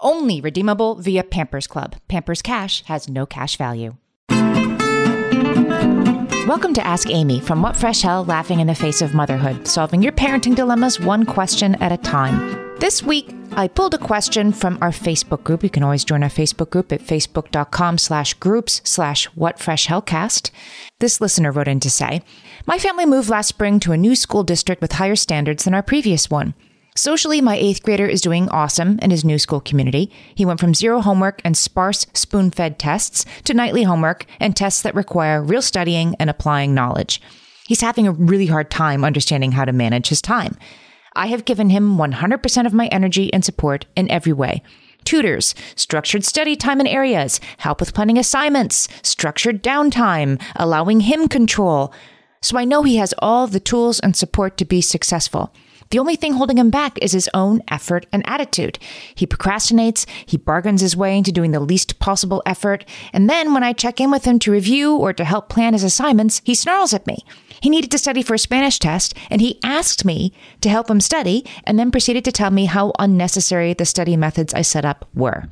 Only redeemable via Pampers Club. Pampers Cash has no cash value. Welcome to Ask Amy from What Fresh Hell Laughing in the Face of Motherhood, solving your parenting dilemmas one question at a time. This week, I pulled a question from our Facebook group. You can always join our Facebook group at facebook.com slash groups slash whatfreshhellcast. This listener wrote in to say, My family moved last spring to a new school district with higher standards than our previous one. Socially, my eighth grader is doing awesome in his new school community. He went from zero homework and sparse spoon fed tests to nightly homework and tests that require real studying and applying knowledge. He's having a really hard time understanding how to manage his time. I have given him 100% of my energy and support in every way tutors, structured study time in areas, help with planning assignments, structured downtime, allowing him control. So I know he has all the tools and support to be successful. The only thing holding him back is his own effort and attitude. He procrastinates, he bargains his way into doing the least possible effort, and then when I check in with him to review or to help plan his assignments, he snarls at me. He needed to study for a Spanish test, and he asked me to help him study, and then proceeded to tell me how unnecessary the study methods I set up were.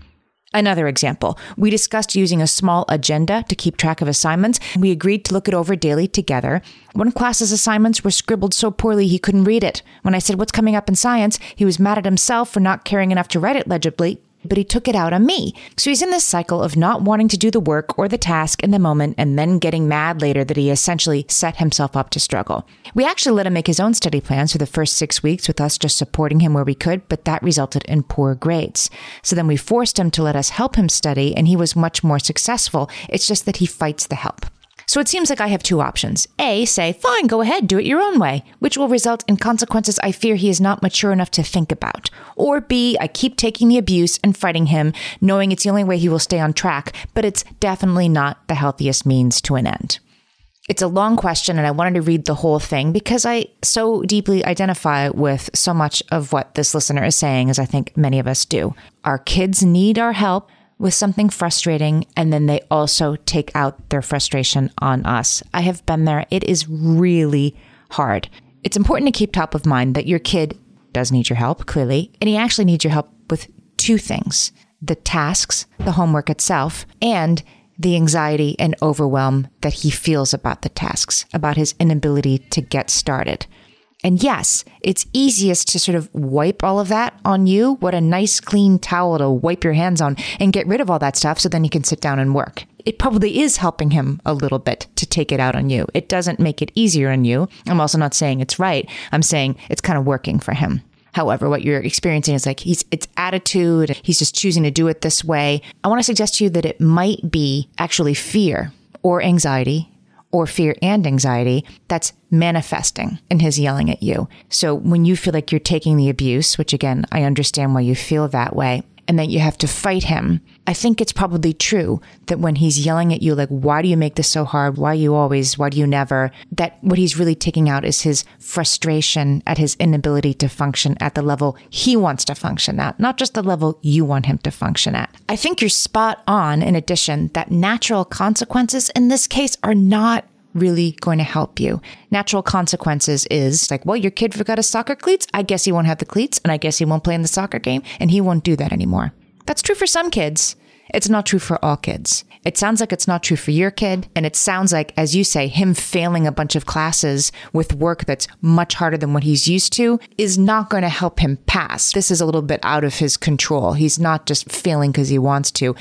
Another example, we discussed using a small agenda to keep track of assignments. We agreed to look it over daily together. One class's assignments were scribbled so poorly he couldn't read it. When I said, What's coming up in science? he was mad at himself for not caring enough to write it legibly but he took it out on me. So he's in this cycle of not wanting to do the work or the task in the moment and then getting mad later that he essentially set himself up to struggle. We actually let him make his own study plans for the first six weeks with us just supporting him where we could, but that resulted in poor grades. So then we forced him to let us help him study and he was much more successful. It's just that he fights the help. So it seems like I have two options. A, say, fine, go ahead, do it your own way, which will result in consequences I fear he is not mature enough to think about. Or B, I keep taking the abuse and fighting him, knowing it's the only way he will stay on track, but it's definitely not the healthiest means to an end. It's a long question, and I wanted to read the whole thing because I so deeply identify with so much of what this listener is saying, as I think many of us do. Our kids need our help with something frustrating and then they also take out their frustration on us. I have been there. It is really hard. It's important to keep top of mind that your kid does need your help, clearly, and he actually needs your help with two things the tasks, the homework itself, and the anxiety and overwhelm that he feels about the tasks, about his inability to get started. And yes, it's easiest to sort of wipe all of that on you. What a nice clean towel to wipe your hands on and get rid of all that stuff so then you can sit down and work. It probably is helping him a little bit to take it out on you. It doesn't make it easier on you. I'm also not saying it's right. I'm saying it's kind of working for him. However, what you're experiencing is like he's it's attitude, he's just choosing to do it this way. I want to suggest to you that it might be actually fear or anxiety or fear and anxiety that's manifesting in his yelling at you. So when you feel like you're taking the abuse, which again, I understand why you feel that way, and that you have to fight him, I think it's probably true that when he's yelling at you, like, why do you make this so hard? Why you always? Why do you never? That what he's really taking out is his frustration at his inability to function at the level he wants to function at, not just the level you want him to function at. I think you're spot on, in addition, that natural consequences in this case are not really going to help you. Natural consequences is like, well, your kid forgot his soccer cleats. I guess he won't have the cleats and I guess he won't play in the soccer game and he won't do that anymore. That's true for some kids. It's not true for all kids. It sounds like it's not true for your kid. And it sounds like, as you say, him failing a bunch of classes with work that's much harder than what he's used to is not going to help him pass. This is a little bit out of his control. He's not just failing because he wants to.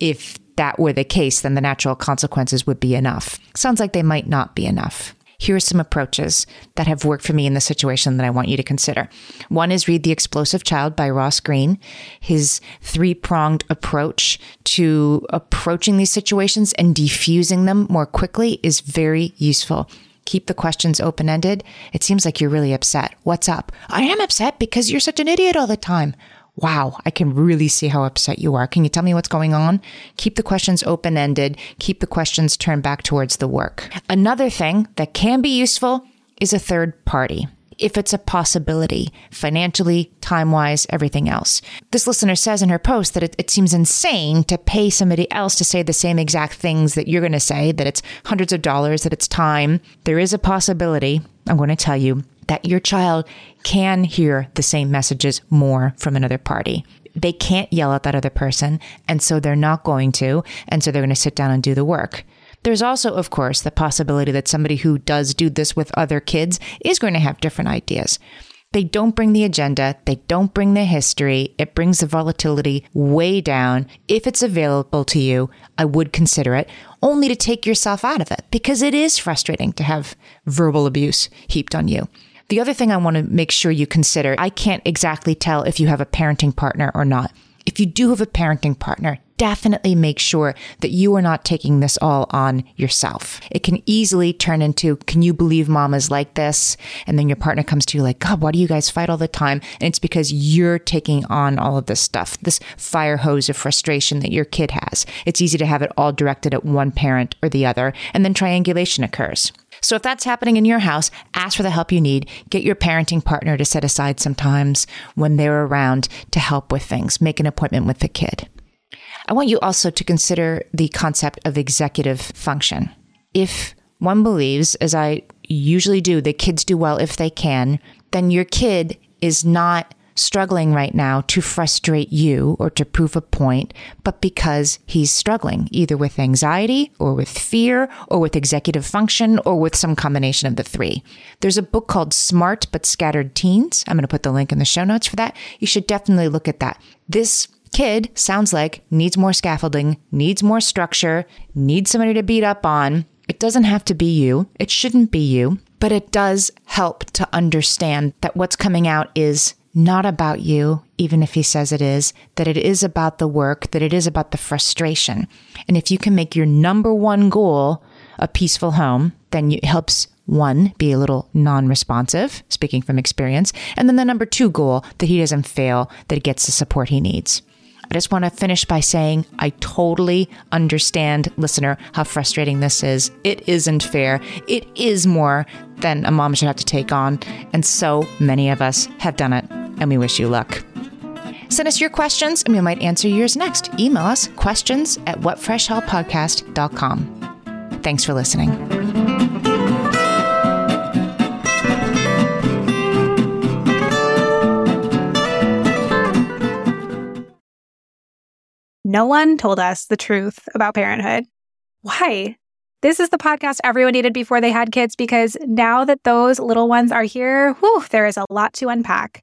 If that were the case, then the natural consequences would be enough. Sounds like they might not be enough here are some approaches that have worked for me in this situation that I want you to consider. One is Read the Explosive Child by Ross Greene. His three pronged approach to approaching these situations and defusing them more quickly is very useful. Keep the questions open ended. It seems like you're really upset. What's up? I am upset because you're such an idiot all the time. Wow, I can really see how upset you are. Can you tell me what's going on? Keep the questions open ended. Keep the questions turned back towards the work. Another thing that can be useful is a third party. If it's a possibility, financially, time wise, everything else. This listener says in her post that it, it seems insane to pay somebody else to say the same exact things that you're going to say, that it's hundreds of dollars, that it's time. There is a possibility, I'm going to tell you, that your child can hear the same messages more from another party. They can't yell at that other person, and so they're not going to, and so they're going to sit down and do the work. There's also, of course, the possibility that somebody who does do this with other kids is going to have different ideas. They don't bring the agenda. They don't bring the history. It brings the volatility way down. If it's available to you, I would consider it only to take yourself out of it because it is frustrating to have verbal abuse heaped on you. The other thing I want to make sure you consider I can't exactly tell if you have a parenting partner or not. If you do have a parenting partner, definitely make sure that you are not taking this all on yourself. It can easily turn into, can you believe mama's like this? And then your partner comes to you like, God, why do you guys fight all the time? And it's because you're taking on all of this stuff, this fire hose of frustration that your kid has. It's easy to have it all directed at one parent or the other, and then triangulation occurs. So if that's happening in your house, ask for the help you need. Get your parenting partner to set aside some times when they're around to help with things. Make an appointment with the kid. I want you also to consider the concept of executive function. If one believes, as I usually do, that kids do well if they can, then your kid is not struggling right now to frustrate you or to prove a point, but because he's struggling either with anxiety or with fear or with executive function or with some combination of the three. There's a book called Smart but Scattered Teens. I'm going to put the link in the show notes for that. You should definitely look at that. This kid sounds like needs more scaffolding, needs more structure, needs somebody to beat up on. It doesn't have to be you. It shouldn't be you, but it does help to understand that what's coming out is not about you, even if he says it is, that it is about the work, that it is about the frustration. And if you can make your number one goal a peaceful home, then it helps one, be a little non responsive, speaking from experience. And then the number two goal, that he doesn't fail, that he gets the support he needs. I just want to finish by saying I totally understand, listener, how frustrating this is. It isn't fair. It is more than a mom should have to take on. And so many of us have done it, and we wish you luck. Send us your questions and we might answer yours next. Email us questions at whatfreshhellpodcast.com. Thanks for listening. No one told us the truth about parenthood. Why? This is the podcast everyone needed before they had kids because now that those little ones are here, whew, there is a lot to unpack.